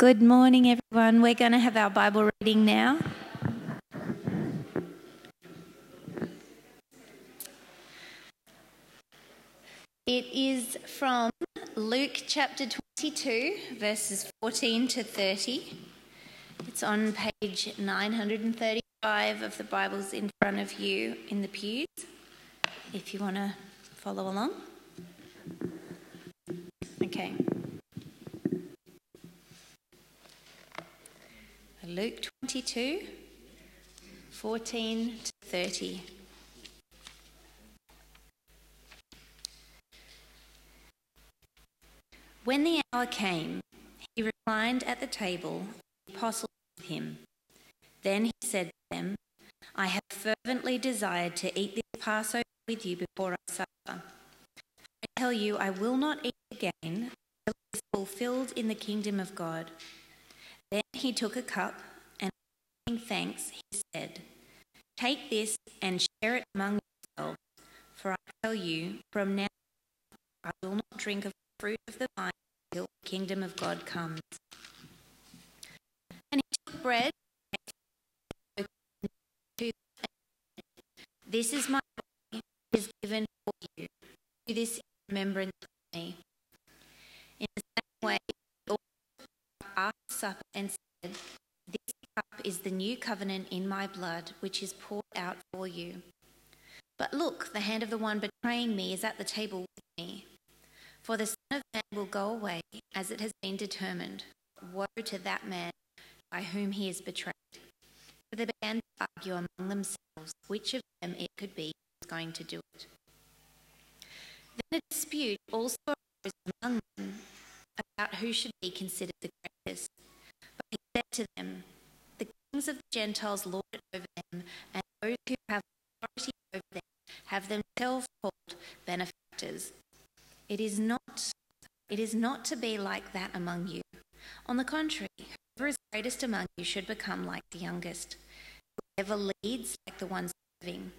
Good morning, everyone. We're going to have our Bible reading now. It is from Luke chapter 22, verses 14 to 30. It's on page 935 of the Bibles in front of you in the pews, if you want to follow along. Okay. Luke 22, 14 to 30. When the hour came, he reclined at the table, the apostles with him. Then he said to them, I have fervently desired to eat this Passover with you before I suffer. I tell you, I will not eat again until it is fulfilled in the kingdom of God. Then he took a cup, and giving thanks, he said, Take this and share it among yourselves, for I tell you, from now on, I will not drink of the fruit of the vine until the kingdom of God comes. And he took bread, This is my body, is given for you. Do this in remembrance of me. Supper and said, This cup is the new covenant in my blood, which is poured out for you. But look, the hand of the one betraying me is at the table with me. For the Son of Man will go away as it has been determined. Woe to that man by whom he is betrayed. So they began to argue among themselves which of them it could be who was going to do it. Then a dispute also arose among them about who should be considered the greatest. But he said to them, The kings of the Gentiles lord it over them, and those who have authority over them have themselves called benefactors. It is not it is not to be like that among you. On the contrary, whoever is greatest among you should become like the youngest. Whoever leads like the one serving.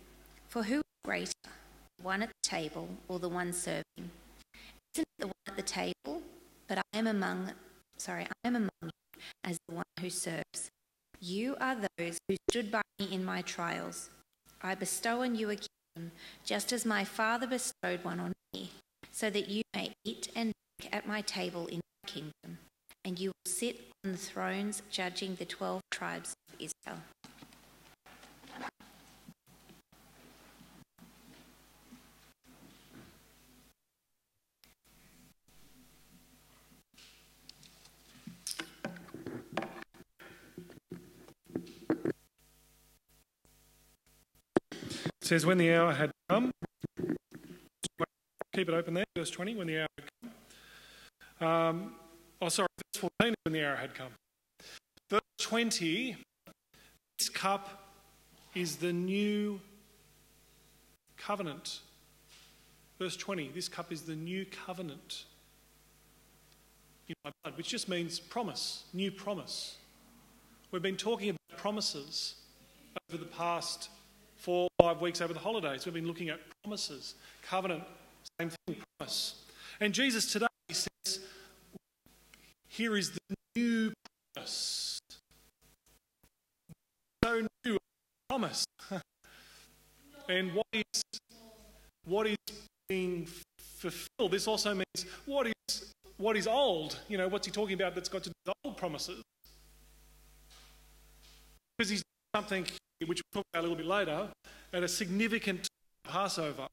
For who is greater, the one at the table or the one serving? Isn't it the one at the table? But I am among sorry, I am among you as the one who serves. You are those who stood by me in my trials. I bestow on you a kingdom, just as my Father bestowed one on me, so that you may eat and drink at my table in my kingdom, and you will sit on the thrones judging the twelve tribes of Israel. Says, When the hour had come, keep it open there, verse 20, when the hour had come. Um, oh, sorry, verse 14 when the hour had come. Verse 20, this cup is the new covenant. Verse 20, this cup is the new covenant in my blood, which just means promise, new promise. We've been talking about promises over the past four, five weeks over the holidays. We've been looking at promises, covenant, same thing, promise. And Jesus today says, Here is the new promise. So new promise. and what is what is being fulfilled? This also means what is what is old? You know, what's he talking about that's got to do with old promises? Because he's something which we'll talk about a little bit later, at a significant Passover.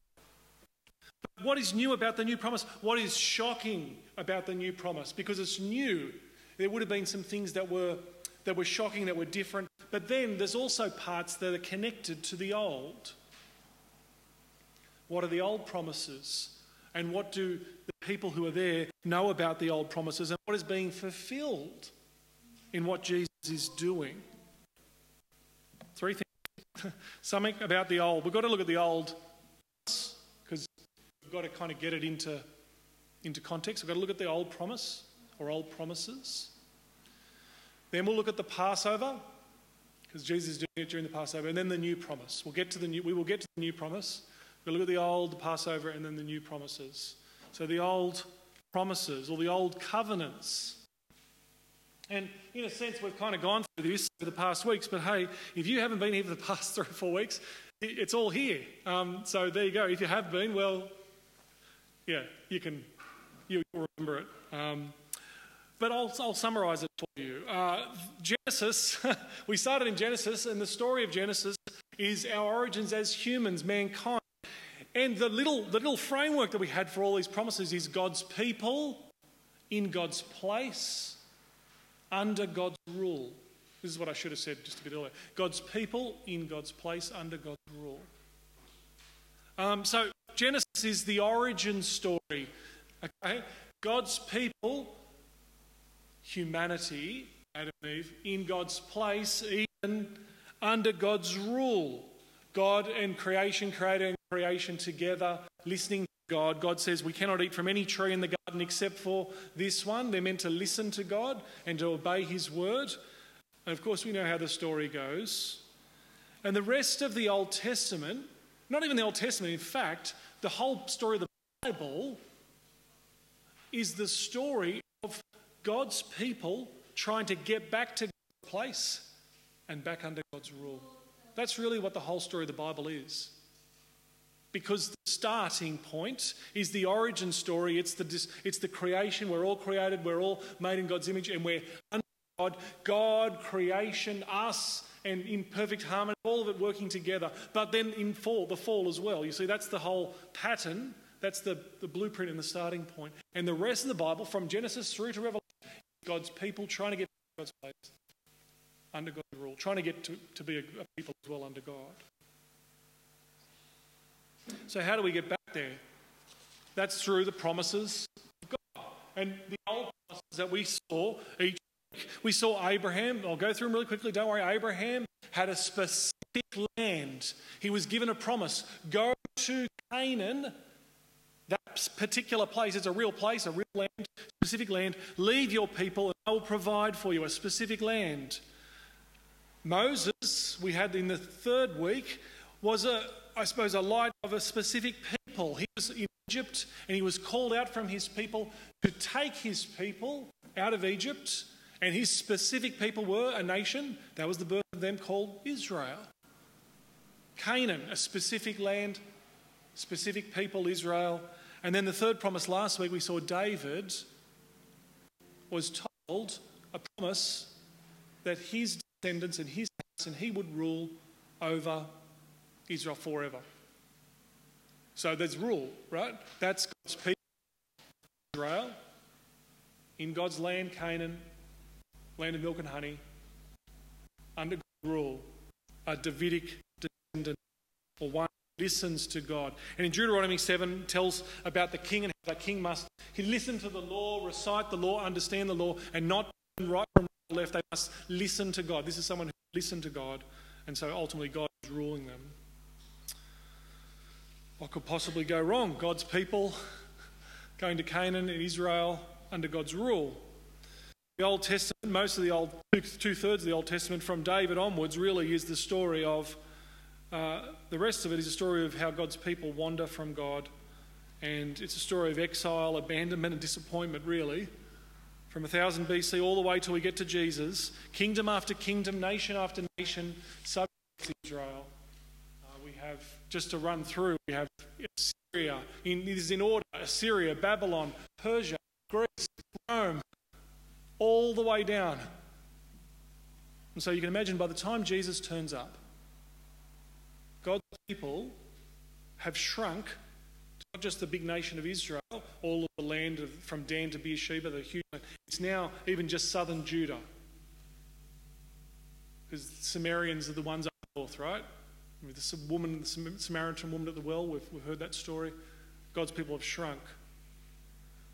But what is new about the new promise? What is shocking about the new promise? Because it's new. There would have been some things that were, that were shocking, that were different, but then there's also parts that are connected to the old. What are the old promises? And what do the people who are there know about the old promises? And what is being fulfilled in what Jesus is doing? Something about the old. We've got to look at the old because we've got to kind of get it into, into context. We've got to look at the old promise or old promises. Then we'll look at the Passover because Jesus is doing it during the Passover, and then the new promise. We'll get to the new, we will get to the new promise. We'll look at the old the Passover and then the new promises. So the old promises or the old covenants. And in a sense, we've kind of gone through this for the past weeks, but hey, if you haven't been here for the past three or four weeks, it's all here. Um, so there you go. If you have been, well, yeah, you can, you'll remember it. Um, but I'll, I'll summarise it for you. Uh, Genesis, we started in Genesis, and the story of Genesis is our origins as humans, mankind. And the little, the little framework that we had for all these promises is God's people in God's place under God's rule. This is what I should have said just a bit earlier. God's people in God's place under God's rule. Um, so Genesis is the origin story. Okay? God's people, humanity, Adam and Eve, in God's place, Eden under God's rule. God and creation, creator and creation together, listening God. God says we cannot eat from any tree in the garden except for this one. They're meant to listen to God and to obey His word. And of course, we know how the story goes. And the rest of the Old Testament, not even the Old Testament, in fact, the whole story of the Bible is the story of God's people trying to get back to God's place and back under God's rule. That's really what the whole story of the Bible is. Because the starting point is the origin story, it's the, it's the creation. We're all created, we're all made in God's image, and we're under God. God, creation, us, and in perfect harmony, all of it working together. But then in fall, the fall as well. You see, that's the whole pattern. That's the, the blueprint and the starting point. And the rest of the Bible, from Genesis through to Revelation, God's people trying to get God's place under God's rule, trying to get to, to be a, a people as well under God. So, how do we get back there? That's through the promises of God. And the old promises that we saw each week. We saw Abraham, I'll go through them really quickly, don't worry. Abraham had a specific land. He was given a promise go to Canaan, that particular place. It's a real place, a real land, specific land. Leave your people, and I will provide for you a specific land. Moses, we had in the third week, was a, I suppose, a light of a specific people. He was in Egypt and he was called out from his people to take his people out of Egypt. And his specific people were a nation. That was the birth of them called Israel. Canaan, a specific land, specific people, Israel. And then the third promise last week, we saw David was told a promise that his descendants and his house and he would rule over Israel forever. So there's rule, right? That's God's people, Israel, in God's land, Canaan, land of milk and honey, under God's rule, a Davidic descendant, or one who listens to God. And in Deuteronomy 7 tells about the king and how the king must he listen to the law, recite the law, understand the law, and not right from left. They must listen to God. This is someone who listened to God, and so ultimately God is ruling them. What could possibly go wrong? God's people going to Canaan and Israel under God's rule. The Old Testament, most of the Old, two thirds of the Old Testament from David onwards, really is the story of, uh, the rest of it is a story of how God's people wander from God. And it's a story of exile, abandonment, and disappointment, really. From 1000 BC all the way till we get to Jesus, kingdom after kingdom, nation after nation, subject to Israel. We have, just to run through, we have Assyria, in, is in order Assyria, Babylon, Persia, Greece, Rome, all the way down. And so you can imagine by the time Jesus turns up, God's people have shrunk to not just the big nation of Israel, all of the land of, from Dan to Beersheba, the huge It's now even just southern Judah. Because Samaritans are the ones up north, right? The woman, the Samaritan woman at the well, we've, we've heard that story. God's people have shrunk.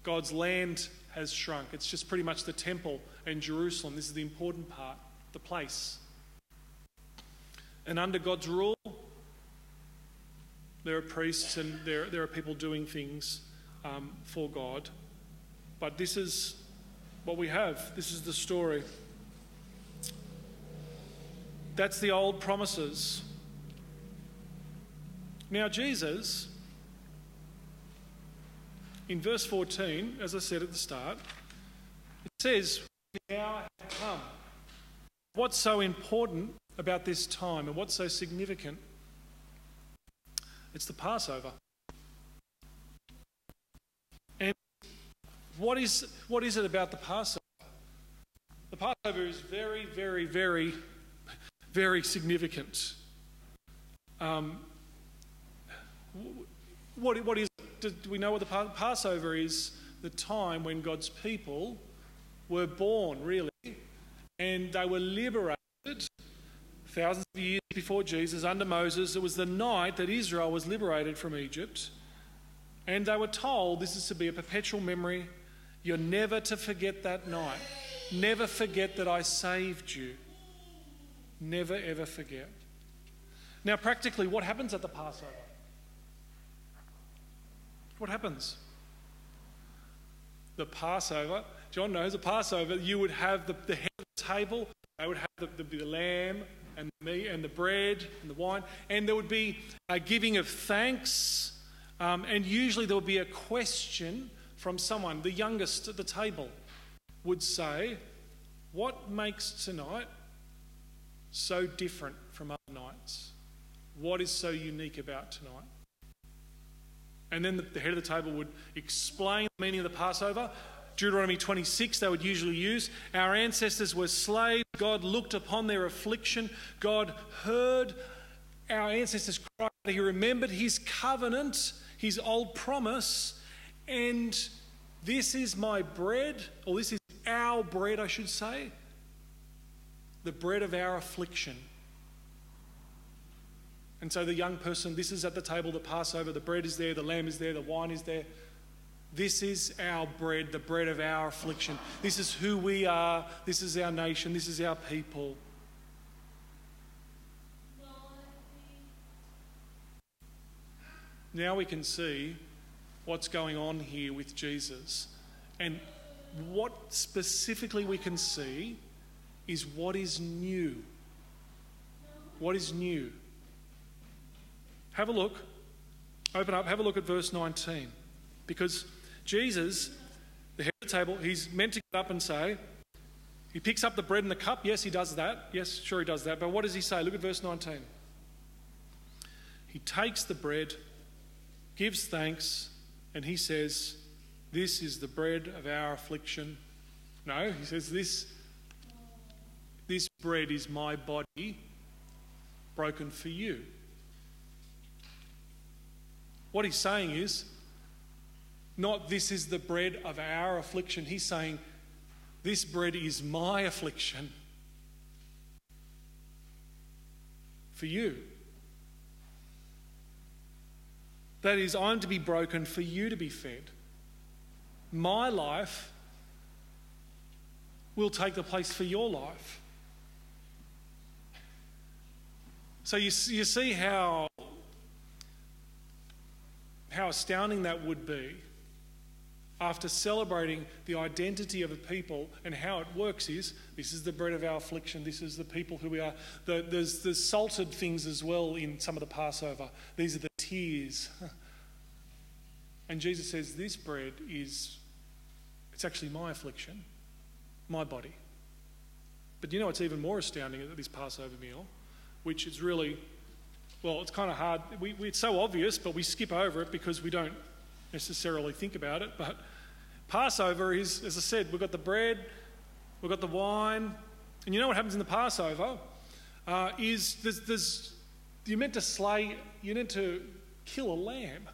God's land has shrunk. It's just pretty much the temple and Jerusalem. This is the important part, the place. And under God's rule, there are priests and there, there are people doing things um, for God. But this is what we have. This is the story. That's the old promises. Now, Jesus, in verse 14, as I said at the start, it says, now have come. What's so important about this time and what's so significant? It's the Passover. And what is, what is it about the Passover? The Passover is very, very, very, very significant. Um, what, what is, do we know what the Passover is? The time when God's people were born, really, and they were liberated thousands of years before Jesus under Moses. It was the night that Israel was liberated from Egypt, and they were told this is to be a perpetual memory. You're never to forget that night. Never forget that I saved you. Never ever forget. Now, practically, what happens at the Passover? What happens? The Passover, John knows the Passover, you would have the, the head of the table, they would have the, the, the lamb and the meat and the bread and the wine, and there would be a giving of thanks, um, and usually there would be a question from someone, the youngest at the table would say, What makes tonight so different from other nights? What is so unique about tonight? And then the, head of the table would explain the meaning of the Passover. Deuteronomy 26, they would usually use. Our ancestors were slaves. God looked upon their affliction. God heard our ancestors cry. He remembered his covenant, his old promise. And this is my bread, or this is our bread, I should say, the bread of our affliction. And so the young person, this is at the table, the Passover, the bread is there, the lamb is there, the wine is there. This is our bread, the bread of our affliction. This is who we are. This is our nation. This is our people. Now we can see what's going on here with Jesus. And what specifically we can see is what is new. What is new? Have a look. Open up, have a look at verse 19. Because Jesus, the head of the table, he's meant to get up and say, he picks up the bread and the cup. Yes, he does that. Yes, sure, he does that. But what does he say? Look at verse 19. He takes the bread, gives thanks, and he says, This is the bread of our affliction. No, he says, This, this bread is my body broken for you. What he's saying is, not this is the bread of our affliction. He's saying, this bread is my affliction for you. That is, I'm to be broken for you to be fed. My life will take the place for your life. So you, you see how how astounding that would be after celebrating the identity of a people and how it works is this is the bread of our affliction, this is the people who we are. The, there's, there's salted things as well in some of the Passover. These are the tears. and Jesus says, This bread is, it's actually my affliction, my body. But you know what's even more astounding at this Passover meal, which is really well, it's kind of hard. We, it's so obvious, but we skip over it because we don't necessarily think about it. But Passover is, as I said, we've got the bread, we've got the wine, and you know what happens in the Passover uh, is there's, there's, you're meant to slay, you're meant to kill a lamb,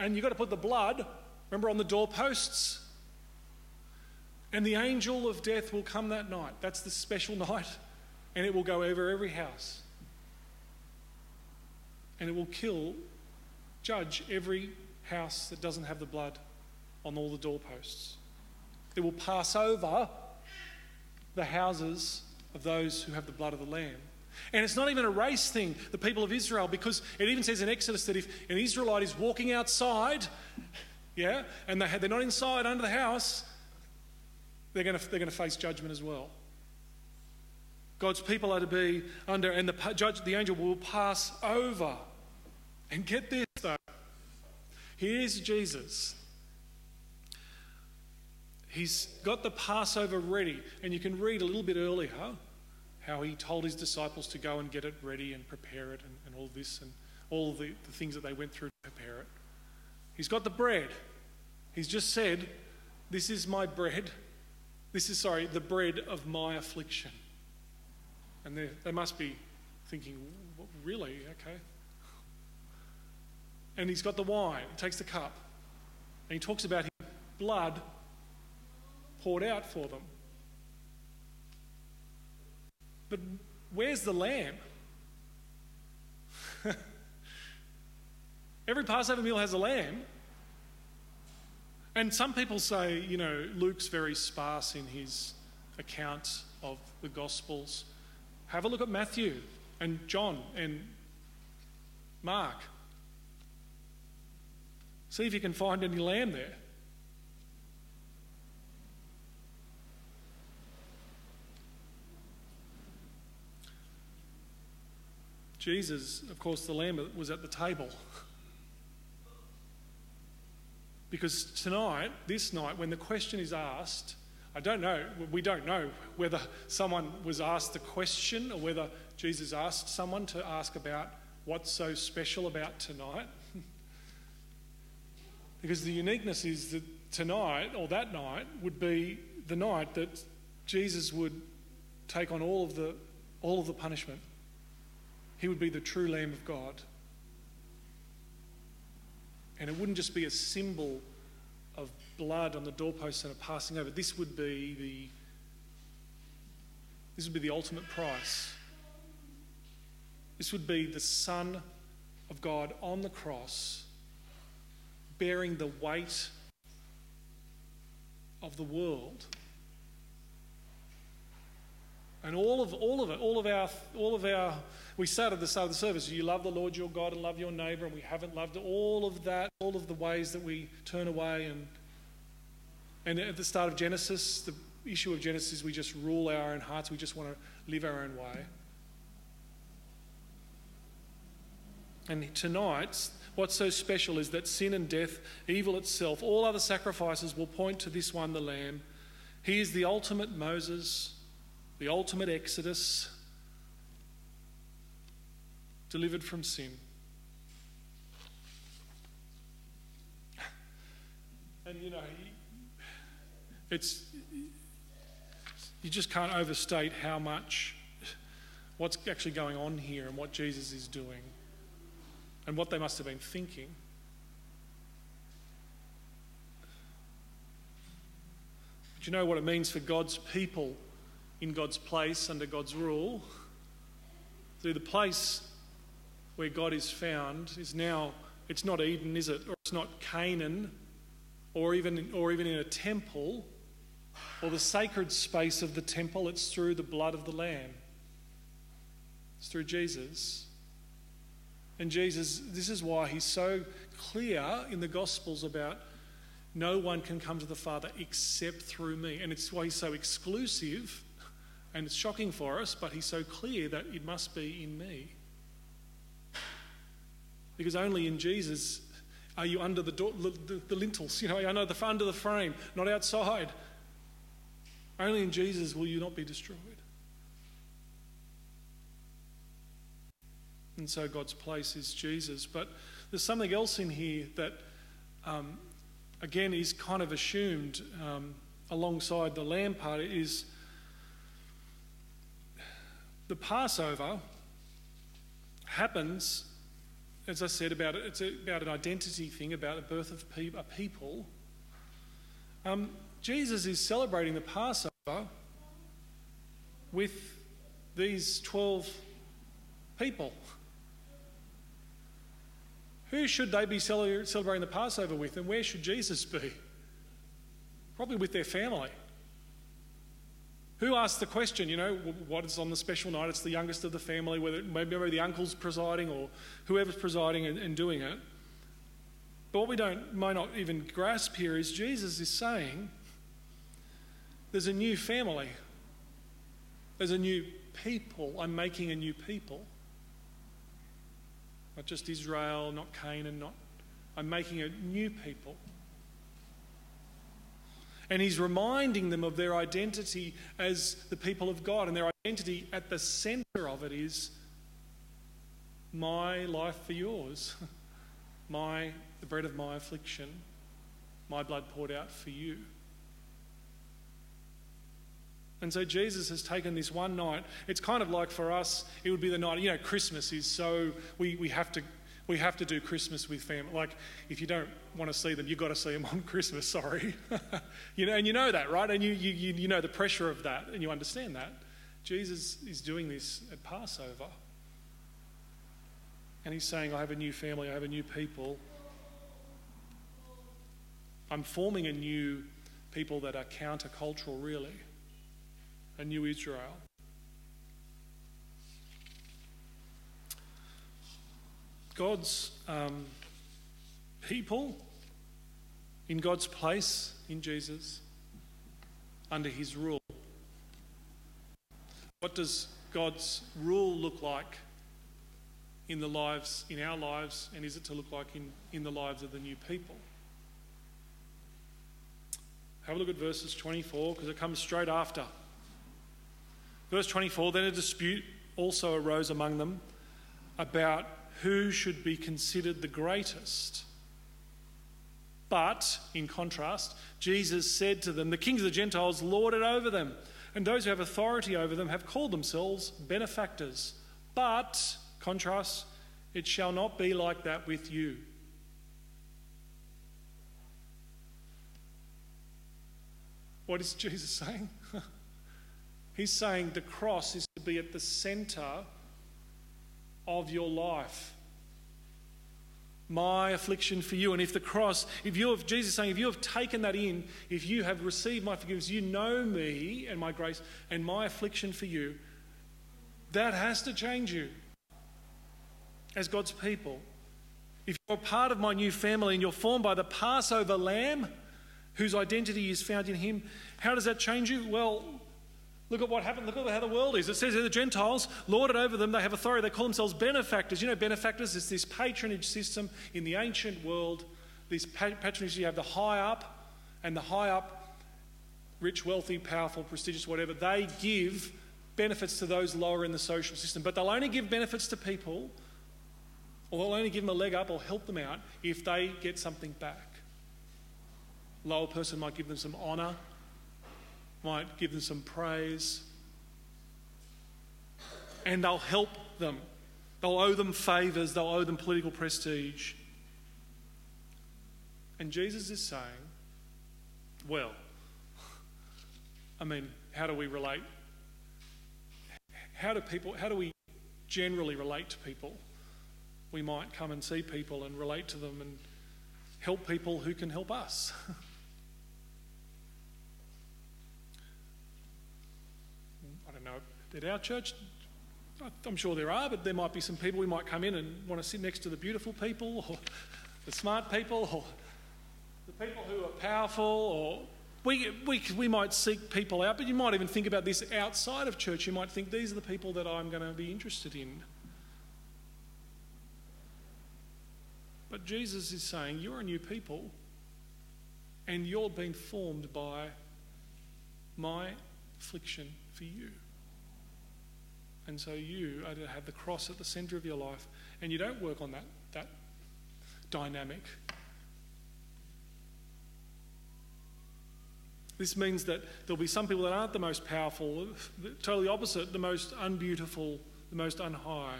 and you've got to put the blood, remember, on the doorposts. And the angel of death will come that night. That's the special night, and it will go over every house and it will kill, judge every house that doesn't have the blood on all the doorposts. It will pass over the houses of those who have the blood of the Lamb. And it's not even a race thing, the people of Israel, because it even says in Exodus that if an Israelite is walking outside, yeah, and they, they're not inside under the house, they're going to, they're going to face judgment as well. God's people are to be under, and the judge, the angel will pass over. And get this though. Here's Jesus. He's got the Passover ready. And you can read a little bit earlier how he told his disciples to go and get it ready and prepare it and, and all this and all the, the things that they went through to prepare it. He's got the bread. He's just said, This is my bread. This is, sorry, the bread of my affliction. And they, they must be thinking, Really? Okay. And he's got the wine. He takes the cup. And he talks about his blood poured out for them. But where's the lamb? Every Passover meal has a lamb. And some people say, you know, Luke's very sparse in his account of the Gospels. Have a look at Matthew and John and Mark. See if you can find any lamb there. Jesus, of course, the lamb was at the table. Because tonight, this night, when the question is asked, I don't know, we don't know whether someone was asked the question or whether Jesus asked someone to ask about what's so special about tonight. because the uniqueness is that tonight, or that night, would be the night that Jesus would take on all of the, all of the punishment. He would be the true Lamb of God. And it wouldn't just be a symbol of blood on the doorposts and a passing over. This would be the this would be the ultimate price. This would be the Son of God on the cross, bearing the weight of the world. And all of, all of it, all of our, all of our we said at the start of the service, you love the Lord your God and love your neighbour, and we haven't loved all of that, all of the ways that we turn away. And, and at the start of Genesis, the issue of Genesis is we just rule our own hearts, we just want to live our own way. And tonight, what's so special is that sin and death, evil itself, all other sacrifices will point to this one, the Lamb. He is the ultimate Moses, the ultimate Exodus, delivered from sin. And you know, it's you just can't overstate how much what's actually going on here and what Jesus is doing and what they must have been thinking. Do you know what it means for God's people in God's place under God's rule? See, the place where God is found is now, it's not Eden, is it? Or it's not Canaan, or even, or even in a temple, or the sacred space of the temple. It's through the blood of the Lamb, it's through Jesus. And Jesus, this is why he's so clear in the Gospels about no one can come to the Father except through me. And it's why he's so exclusive, and it's shocking for us, but he's so clear that it must be in me. Because only in Jesus are you under the, door, the, the lintels, you know, under the, under the frame, not outside. Only in Jesus will you not be destroyed. And so God's place is Jesus. But there's something else in here that, um, again, is kind of assumed um, alongside the lamb part is the Passover happens as I said, about it's about an identity thing, about the birth of a people. Um, Jesus is celebrating the Passover with these 12 people. Who should they be celebrating the Passover with, and where should Jesus be? Probably with their family. Who asked the question, you know, what is on the special night? It's the youngest of the family, whether maybe, the uncle's presiding or whoever's presiding and, and doing it. But what we don't might not even grasp here is Jesus is saying there's a new family. There's a new people. I'm making a new people. Not just Israel, not Canaan, not I'm making a new people. And he's reminding them of their identity as the people of God. And their identity at the center of it is my life for yours, my, the bread of my affliction, my blood poured out for you. And so Jesus has taken this one night. It's kind of like for us, it would be the night, you know, Christmas is so, we, we have to we have to do Christmas with family. Like, if you don't want to see them, you've got to see them on Christmas, sorry. you know, and you know that, right? And you, you, you know the pressure of that, and you understand that. Jesus is doing this at Passover. And he's saying, I have a new family, I have a new people. I'm forming a new people that are countercultural, really. A new Israel. God's um, people in God's place in Jesus under his rule. What does God's rule look like in the lives, in our lives, and is it to look like in, in the lives of the new people? Have a look at verses 24 because it comes straight after. Verse 24 Then a dispute also arose among them about who should be considered the greatest. But, in contrast, Jesus said to them, The kings of the Gentiles lord it over them, and those who have authority over them have called themselves benefactors. But, contrast, it shall not be like that with you. What is Jesus saying? He's saying the cross is to be at the centre of your life. My affliction for you. And if the cross, if you have, Jesus saying, if you have taken that in, if you have received my forgiveness, you know me and my grace and my affliction for you, that has to change you as God's people. If you're part of my new family and you're formed by the Passover lamb, whose identity is found in him, how does that change you? Well, Look at what happened. Look at how the world is. It says the Gentiles lord it over them. They have authority. They call themselves benefactors. You know, benefactors is this patronage system in the ancient world. This patronage, you have the high up, and the high up, rich, wealthy, powerful, prestigious, whatever, they give benefits to those lower in the social system. But they'll only give benefits to people, or they'll only give them a leg up or help them out if they get something back. Lower person might give them some honour might give them some praise. And they'll help them. They'll owe them favours, they'll owe them political prestige. And Jesus is saying, well, I mean, how do we relate? How do people, how do we generally relate to people? We might come and see people and relate to them and help people who can help us. at our church, I'm sure there are, but there might be some people we might come in and want to sit next to the beautiful people or the smart people or the people who are powerful or we, we, we might seek people out, but you might even think about this outside of church. You might think these are the people that I'm going to be interested in. But Jesus is saying, You're a new people, and you're being formed by my affliction for you. And so you are to have the cross at the centre of your life, and you don't work on that, that dynamic. This means that there'll be some people that aren't the most powerful, totally opposite, the most unbeautiful, the most unhigh.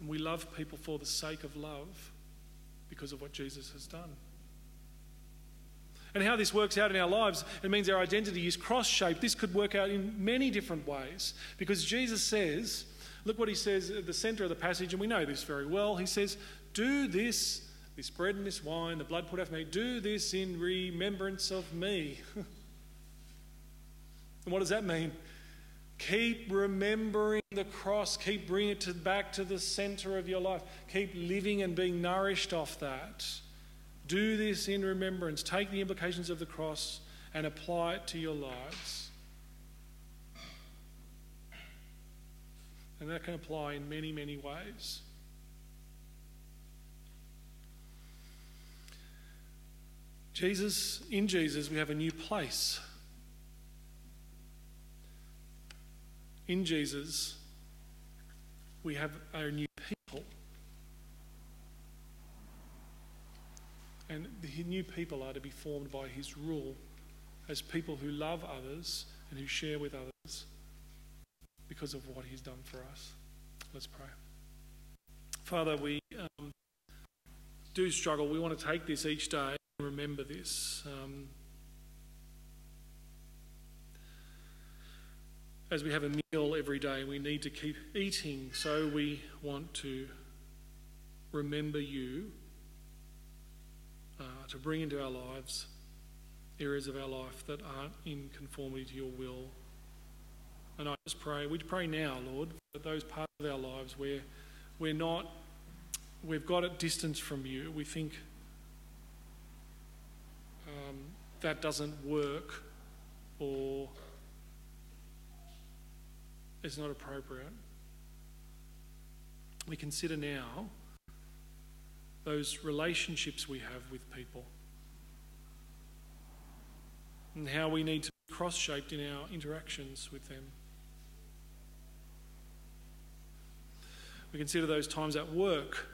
And we love people for the sake of love because of what Jesus has done. And how this works out in our lives, it means our identity is cross shaped. This could work out in many different ways because Jesus says, look what he says at the center of the passage, and we know this very well. He says, Do this, this bread and this wine, the blood put out for me, do this in remembrance of me. and what does that mean? Keep remembering the cross. Keep bringing it to, back to the center of your life. Keep living and being nourished off that. Do this in remembrance. Take the implications of the cross and apply it to your lives. And that can apply in many, many ways. Jesus, in Jesus, we have a new place. In Jesus, we have a new people. And the new people are to be formed by his rule as people who love others and who share with others because of what he's done for us. Let's pray. Father, we um, do struggle. We want to take this each day and remember this. Um, as we have a meal every day, we need to keep eating, so we want to remember you, uh, to bring into our lives areas of our life that aren't in conformity to your will. And I just pray, we pray now, Lord, that those parts of our lives where we're not, we've got a distance from you, we think um, that doesn't work or is not appropriate. We consider now those relationships we have with people and how we need to be cross shaped in our interactions with them. We consider those times at work,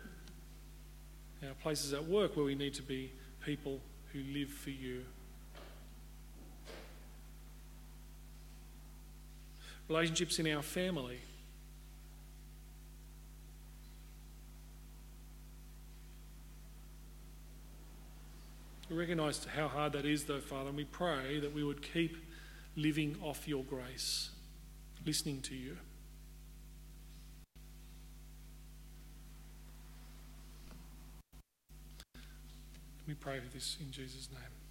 our places at work where we need to be people who live for you. Relationships in our family. We recognise how hard that is, though, Father, and we pray that we would keep living off your grace, listening to you. We pray for this in Jesus' name.